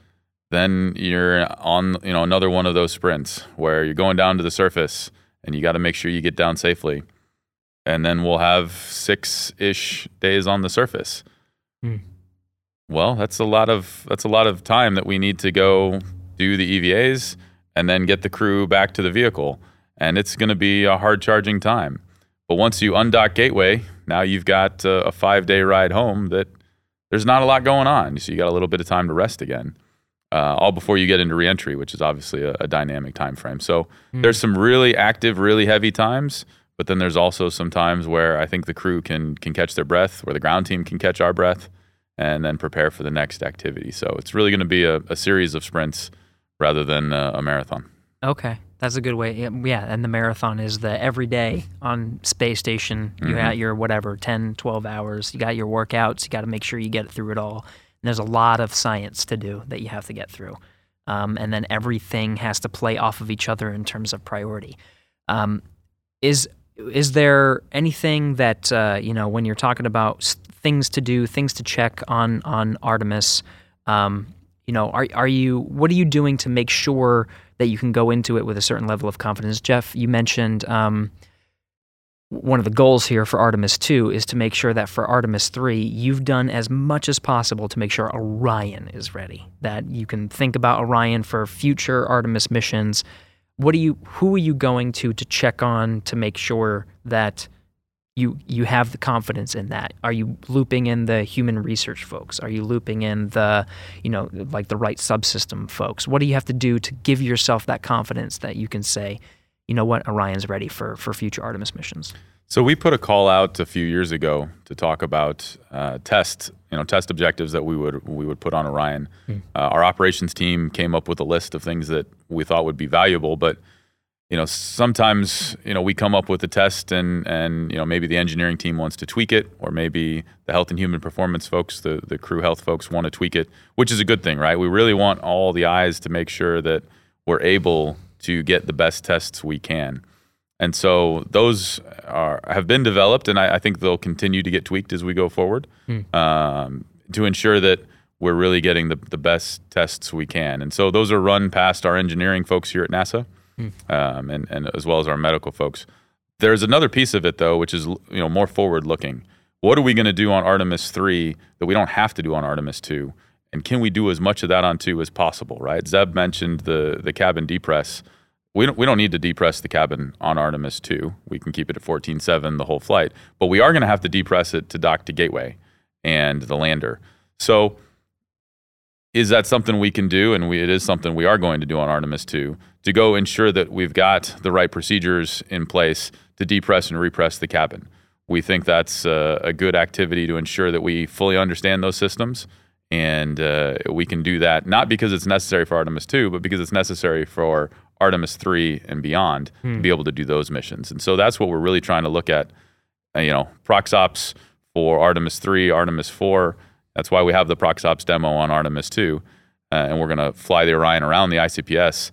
S2: then you're on you know another one of those sprints where you're going down to the surface and you got to make sure you get down safely, and then we'll have six ish days on the surface. Hmm. Well, that's a lot of that's a lot of time that we need to go do the EVAs and then get the crew back to the vehicle and it's going to be a hard charging time. But once you undock Gateway, now you've got uh, a five day ride home that there's not a lot going on. So you got a little bit of time to rest again, uh, all before you get into reentry, which is obviously a, a dynamic time frame. So mm. there's some really active, really heavy times, but then there's also some times where I think the crew can can catch their breath, where the ground team can catch our breath, and then prepare for the next activity. So it's really going to be a, a, series of sprints rather than a, uh, a marathon.
S1: Okay. That's a good way. Yeah, and the marathon is the every day on space station. You mm-hmm. got your whatever 10, 12 hours. You got your workouts. You got to make sure you get through it all. And there's a lot of science to do that you have to get through. Um, and then everything has to play off of each other in terms of priority. Um, is is there anything that uh, you know when you're talking about things to do, things to check on on Artemis? Um, you know, are are you what are you doing to make sure that you can go into it with a certain level of confidence. Jeff, you mentioned um, one of the goals here for Artemis 2 is to make sure that for Artemis 3, you've done as much as possible to make sure Orion is ready, that you can think about Orion for future Artemis missions. What are you who are you going to to check on to make sure that you you have the confidence in that are you looping in the human research folks are you looping in the you know like the right subsystem folks what do you have to do to give yourself that confidence that you can say you know what orion's ready for for future artemis missions
S2: so we put a call out a few years ago to talk about uh, test you know test objectives that we would we would put on orion mm. uh, our operations team came up with a list of things that we thought would be valuable but you know, sometimes, you know, we come up with a test and, and, you know, maybe the engineering team wants to tweak it, or maybe the health and human performance folks, the, the crew health folks want to tweak it, which is a good thing, right? We really want all the eyes to make sure that we're able to get the best tests we can. And so those are, have been developed, and I, I think they'll continue to get tweaked as we go forward hmm. um, to ensure that we're really getting the, the best tests we can. And so those are run past our engineering folks here at NASA um, and, and as well as our medical folks. There's another piece of it though, which is you know more forward looking. What are we going to do on Artemis three that we don't have to do on Artemis two? And can we do as much of that on two as possible? Right? Zeb mentioned the the cabin depress. We don't, we don't need to depress the cabin on Artemis 2. We can keep it at 14.7 the whole flight, but we are going to have to depress it to dock to Gateway and the lander. So is that something we can do? And we, it is something we are going to do on Artemis 2 to go ensure that we've got the right procedures in place to depress and repress the cabin. We think that's uh, a good activity to ensure that we fully understand those systems. And uh, we can do that not because it's necessary for Artemis 2, but because it's necessary for Artemis 3 and beyond hmm. to be able to do those missions. And so that's what we're really trying to look at, uh, you know, ProxOps for Artemis 3, Artemis 4 that's why we have the Proxops demo on Artemis 2, uh, and we're going to fly the Orion around the ICPS,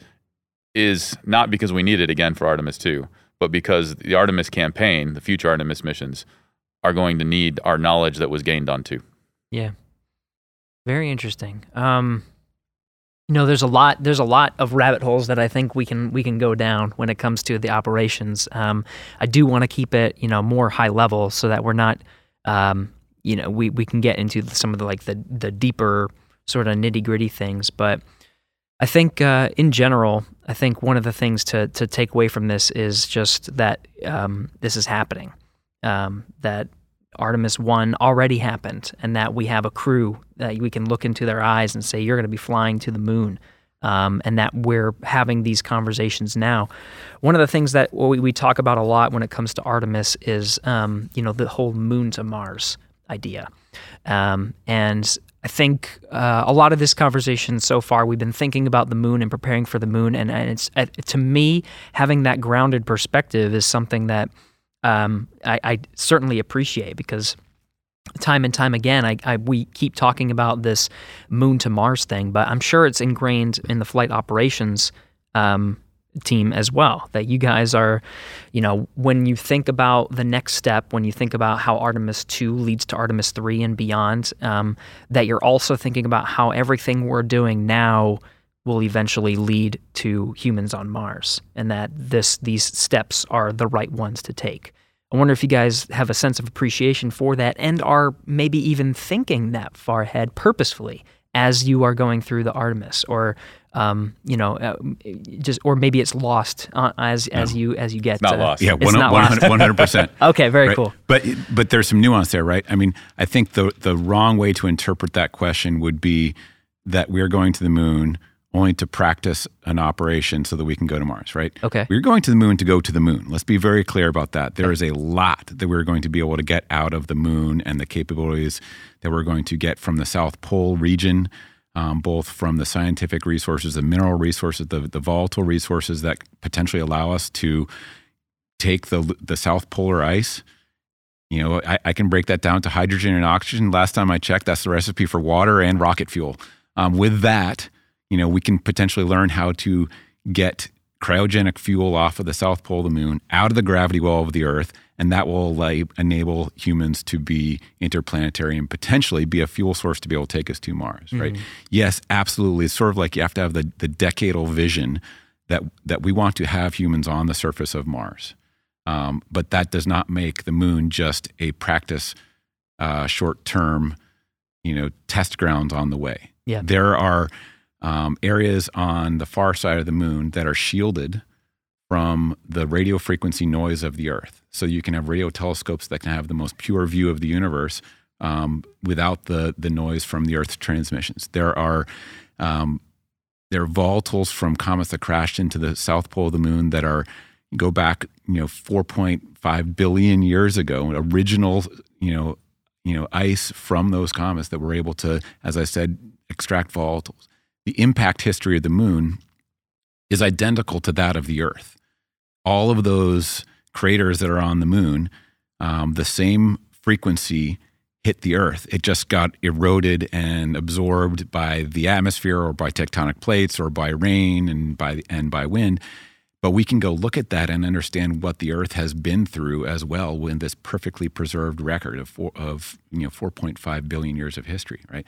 S2: is not because we need it again for Artemis 2, but because the Artemis campaign, the future Artemis missions, are going to need our knowledge that was gained on 2.
S1: Yeah. Very interesting. Um, you know, there's a lot. There's a lot of rabbit holes that I think we can we can go down when it comes to the operations. Um, I do want to keep it, you know, more high level so that we're not um, you know we we can get into some of the like the the deeper sort of nitty gritty things, but I think uh, in general, I think one of the things to to take away from this is just that um, this is happening, um, that Artemis One already happened, and that we have a crew that we can look into their eyes and say, "You're going to be flying to the moon." Um, and that we're having these conversations now. One of the things that we, we talk about a lot when it comes to Artemis is, um, you know, the whole moon to Mars idea. Um, and I think uh, a lot of this conversation so far, we've been thinking about the moon and preparing for the moon, and, and it's uh, to me having that grounded perspective is something that um, I, I, certainly appreciate because time and time again, I, I, we keep talking about this moon to Mars thing, but I'm sure it's ingrained in the flight operations um, team as well. That you guys are, you know, when you think about the next step, when you think about how Artemis 2 leads to Artemis 3 and beyond, um, that you're also thinking about how everything we're doing now will eventually lead to humans on Mars and that this these steps are the right ones to take. I wonder if you guys have a sense of appreciation for that and are maybe even thinking that far ahead purposefully as you are going through the Artemis or um, you know, uh, just or maybe it's lost uh, as no. as you as you get
S2: not uh, lost.
S3: Yeah, one hundred percent.
S1: Okay, very
S3: right?
S1: cool.
S3: But but there's some nuance there, right? I mean, I think the the wrong way to interpret that question would be that we're going to the moon only to practice an operation so that we can go to Mars, right?
S1: Okay.
S3: We're going to the moon to go to the moon. Let's be very clear about that. There is a lot that we're going to be able to get out of the moon and the capabilities that we're going to get from the South Pole region um, both from the scientific resources, the mineral resources, the, the volatile resources that potentially allow us to take the, the South Polar ice. You know, I, I can break that down to hydrogen and oxygen. Last time I checked, that's the recipe for water and rocket fuel. Um, with that, you know, we can potentially learn how to get cryogenic fuel off of the South Pole of the moon out of the gravity well of the Earth and that will like enable humans to be interplanetary and potentially be a fuel source to be able to take us to Mars, right? Mm-hmm. Yes, absolutely. It's sort of like you have to have the, the decadal vision that that we want to have humans on the surface of Mars, um, but that does not make the moon just a practice uh, short term, you know, test grounds on the way.
S1: Yeah,
S3: there are. Um, areas on the far side of the moon that are shielded from the radio frequency noise of the Earth. So you can have radio telescopes that can have the most pure view of the universe um, without the the noise from the Earth's transmissions. There are um, there are volatiles from comets that crashed into the south pole of the moon that are go back you know 4.5 billion years ago. Original you know you know ice from those comets that were able to, as I said, extract volatiles. The impact history of the moon is identical to that of the Earth all of those craters that are on the moon, um, the same frequency hit the Earth. It just got eroded and absorbed by the atmosphere, or by tectonic plates, or by rain and by and by wind. But we can go look at that and understand what the Earth has been through as well, in this perfectly preserved record of four, of you know 4.5 billion years of history, right?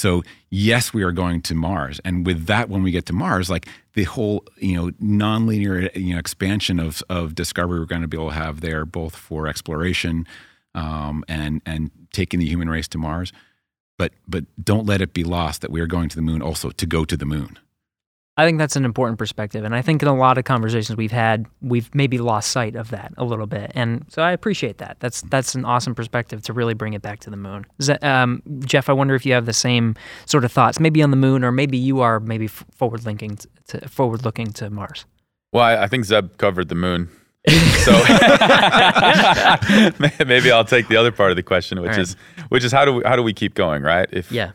S3: So yes, we are going to Mars, and with that, when we get to Mars, like the whole you know nonlinear you know expansion of of discovery we're going to be able to have there, both for exploration um, and and taking the human race to Mars, but but don't let it be lost that we are going to the moon also to go to the moon.
S1: I think that's an important perspective. And I think in a lot of conversations we've had, we've maybe lost sight of that a little bit. And so I appreciate that. That's that's an awesome perspective to really bring it back to the moon. That, um, Jeff, I wonder if you have the same sort of thoughts, maybe on the moon, or maybe you are maybe forward linking to forward looking to Mars.
S2: Well, I, I think Zeb covered the moon. so maybe I'll take the other part of the question, which right. is which is how do we, how do we keep going, right?
S1: If yeah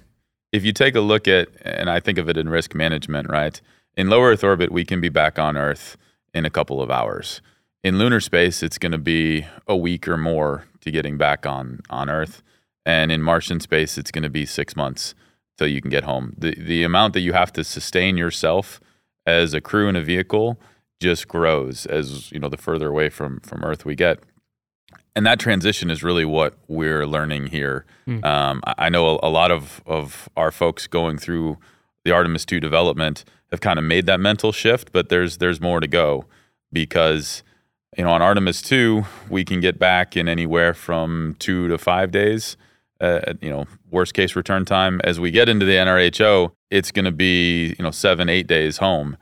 S2: if you take a look at, and I think of it in risk management, right? In low Earth orbit, we can be back on Earth in a couple of hours. In lunar space, it's going to be a week or more to getting back on on Earth, and in Martian space, it's going to be six months till you can get home. The the amount that you have to sustain yourself as a crew in a vehicle just grows as you know the further away from from Earth we get and that transition is really what we're learning here. Mm. Um, I, know a, a, lot of of our folks going through the Artemis two development have kind of made that mental shift, but there's there's more to go because you know on Artemis two we can get back in anywhere from two to five days. Uh, you know, worst case return time. As we get into the NRHO, it's going to be you know seven eight days home.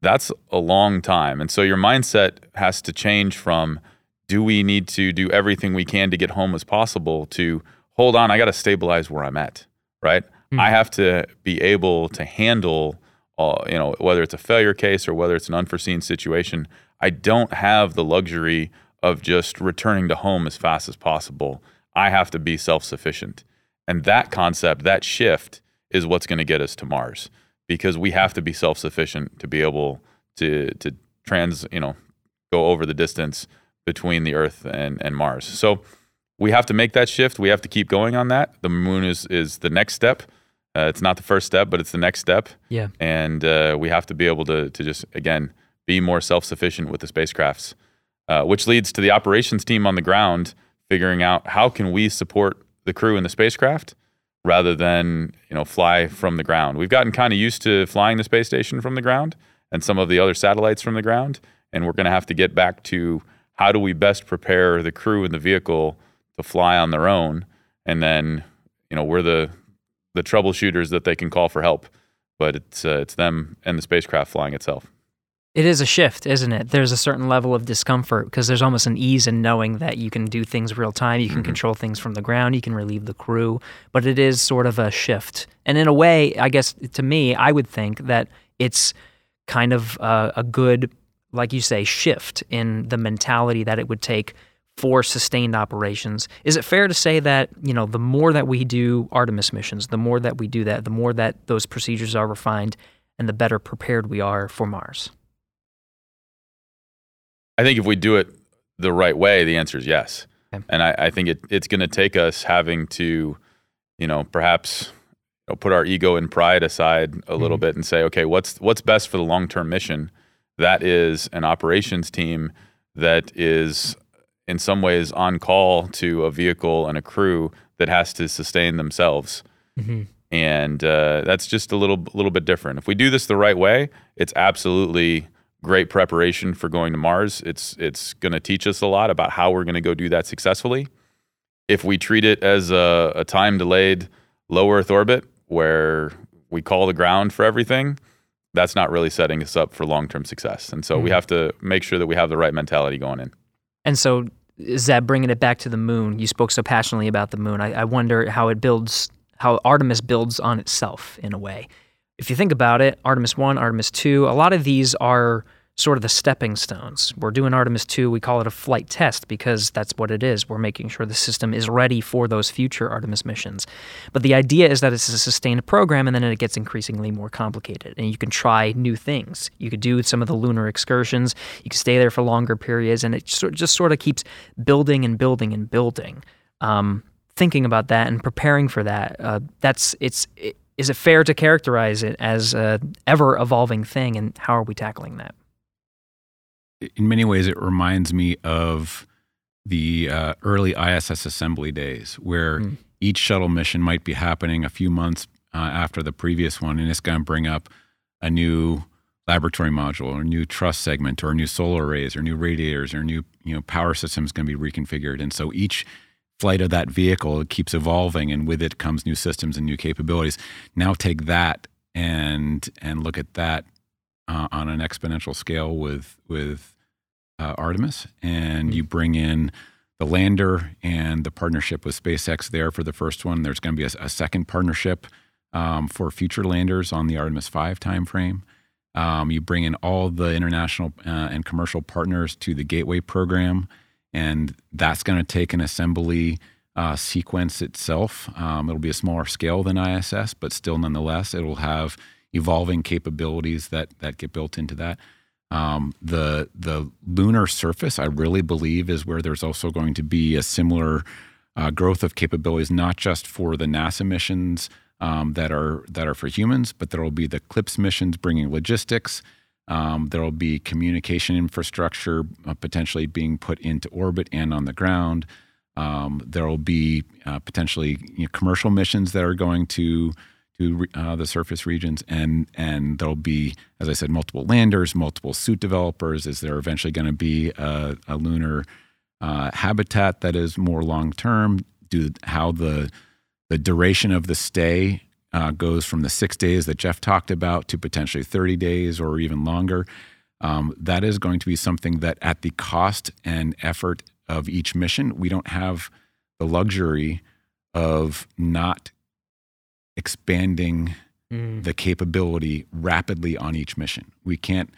S2: That's a long time, and so your mindset has to change from do we need to do everything we can to get home as possible to hold on i got to stabilize where i'm at right mm-hmm. i have to be able to handle uh, you know whether it's a failure case or whether it's an unforeseen situation i don't have the luxury of just returning to home as fast as possible i have to be self-sufficient and that concept that shift is what's going to get us to mars because we have to be self-sufficient to be able to to trans you know go over the distance between the Earth and, and Mars. So we have to make that shift. We have to keep going on that. The moon is is the next step. Uh, it's not the first step, but it's the next step.
S1: Yeah.
S2: And uh, we have to be able to to just again be more self sufficient with the spacecrafts, uh, which leads to the operations team on the ground figuring out how can we support the crew in the spacecraft rather than you know fly from the ground. We've gotten kind of used to flying the space station from the ground and some of the other satellites from the ground, and we're going to have to get back to how do we best prepare the crew and the vehicle to fly on their own? And then, you know, we're the the troubleshooters that they can call for help, but it's uh, it's them and the spacecraft flying itself.
S1: It is a shift, isn't it? There's a certain level of discomfort because there's almost an ease in knowing that you can do things real time, you can mm-hmm. control things from the ground, you can relieve the crew, but it is sort of a shift. And in a way, I guess to me, I would think that it's kind of uh, a good like you say, shift in the mentality that it would take for sustained operations. Is it fair to say that, you know, the more that we do Artemis missions, the more that we do that, the more that those procedures are refined and the better prepared we are for Mars?
S2: I think if we do it the right way, the answer is yes. Okay. And I, I, think it, it's going to take us having to, you know, perhaps you know, put our ego and pride aside a mm-hmm. little bit and say, okay, what's what's best for the long term mission? that is an operations team that is in some ways on call to a vehicle and a crew that has to sustain themselves. Mm-hmm. And uh, that's just a little little bit different. If we do this the right way, it's absolutely great preparation for going to Mars. It's it's going to teach us a lot about how we're going to go do that successfully. If we treat it as a, a time delayed low Earth orbit where we call the ground for everything, that's not really setting us up for long term success. And so mm-hmm. we mm. have to make sure that we have the right mentality going in.
S1: And so, is that bringing it back to the moon? You spoke so passionately about the moon. I, I wonder how it builds, how Artemis builds on itself in a way. If you think about it, Artemis 1, Artemis 2, a lot of these are sort of the stepping stones. We're doing Artemis 2, we call it a flight test because that's what it is. We're making sure the system is ready for those future Artemis missions. But the idea is that it's a sustained program and then it gets increasingly more complicated and you can try new things. You could do some of the lunar excursions, you can stay there for longer periods and it just sort of keeps building and building and building. Um, thinking about that and preparing for that, uh, that's it's it, is it fair to characterize it as a ever evolving thing and how are we tackling that?
S3: in many ways, it reminds me of the uh, early ISS assembly days, where mm. each shuttle mission might be happening a few months uh, after the previous one, and it's going to bring up a new laboratory module, or a new truss segment, or new solar arrays, or new radiators, or new you know power systems going to be reconfigured, and so each flight of that vehicle it keeps evolving, and with it comes new systems and new capabilities. Now take that and and look at that uh, on an exponential scale with with uh, Artemis, and mm-hmm. you bring in the lander and the partnership with SpaceX there for the first one. There's going to be a, a, second partnership um, for future landers on the Artemis Five timeframe. Um, you bring in all the international uh, and commercial partners to the Gateway program, and that's going to take an assembly uh, sequence itself. Um, it'll be a smaller scale than ISS, but still, nonetheless, it'll have evolving capabilities that that get built into that. Um, the the lunar surface, I really believe, is where there's also going to be a similar uh, growth of capabilities, not just for the NASA missions um, that are that are for humans, but there will be the CLPS missions bringing logistics. Um, there will be communication infrastructure uh, potentially being put into orbit and on the ground. Um, there will be uh, potentially you know, commercial missions that are going to to uh, the surface regions, and and there'll be, as I said, multiple landers, multiple suit developers. Is there eventually going to be a, a lunar uh, habitat that is more long term? Do how the the duration of the stay uh, goes from the six days that Jeff talked about to potentially 30 days or even longer. Um, that is going to be something that, at the cost and effort of each mission, we don't have the luxury of not expanding mm. the capability rapidly on each mission. We can't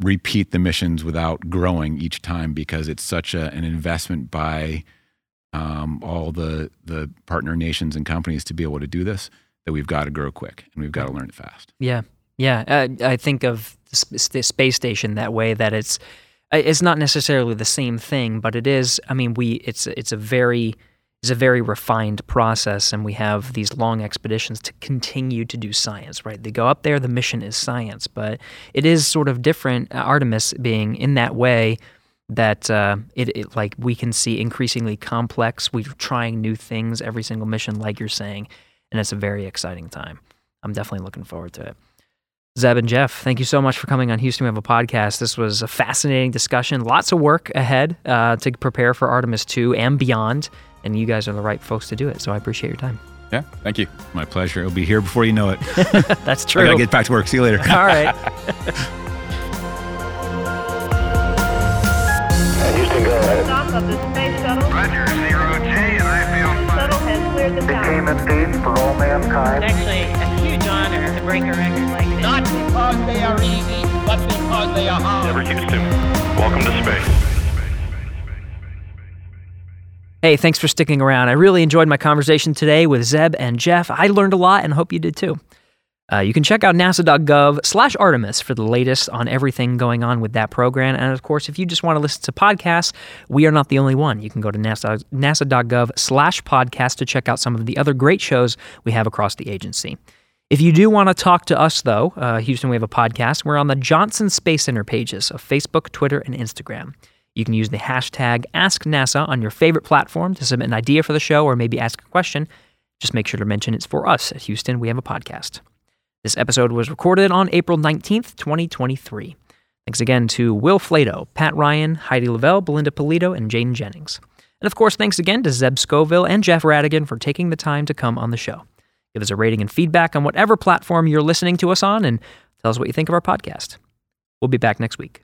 S3: repeat the missions without growing each time because it's such a, an investment by um, all the the partner nations and companies to be able to do this that we've got to grow quick and we've got to learn it fast.
S1: Yeah, yeah. I, uh, I think of the space station that way that it's uh, it's not necessarily the same thing, but it is. I mean, we it's it's a very is a very refined process, and we have these long expeditions to continue to do science, right? They go up there, the mission is science, but it is sort of different, uh, Artemis being in that way that uh, it, it, like we can see increasingly complex. We're trying new things every single mission, like you're saying, and it's a very exciting time. I'm definitely looking forward to it. Zeb and Jeff, thank you so much for coming on Houston We Have a Podcast. This was a fascinating discussion. Lots of work ahead uh, to prepare for Artemis 2 and beyond and you guys are the right folks to do it. So I appreciate your time.
S2: Yeah, thank you.
S3: My pleasure. It'll be here before you know it.
S1: That's true. I
S3: gotta get back to work. See you later.
S1: All
S4: right.
S5: break a record like this. Not
S6: because they are easy, but because they are hard.
S7: Never Houston. Welcome to space.
S1: Hey, thanks for sticking around. I really enjoyed my conversation today with Zeb and Jeff. I learned a lot and hope you did too. Uh, you can check out nasa.gov slash Artemis for the latest on everything going on with that program. And of course, if you just want to listen to podcasts, we are not the only one. You can go to NASA, nasa.gov slash podcast to check out some of the other great shows we have across the agency. If you do want to talk to us, though, uh, Houston, we have a podcast. We're on the Johnson Space Center pages of Facebook, Twitter, and Instagram. You can use the hashtag AskNASA on your favorite platform to submit an idea for the show or maybe ask a question. Just make sure to mention it's for us at Houston. We have a podcast. This episode was recorded on April 19th, 2023. Thanks again to Will Flato, Pat Ryan, Heidi Lavelle, Belinda Pulido, and Jane Jennings. And of course, thanks again to Zeb Scoville and Jeff Radigan for taking the time to come on the show. Give us a rating and feedback on whatever platform you're listening to us on and tell us what you think of our podcast. We'll be back next week.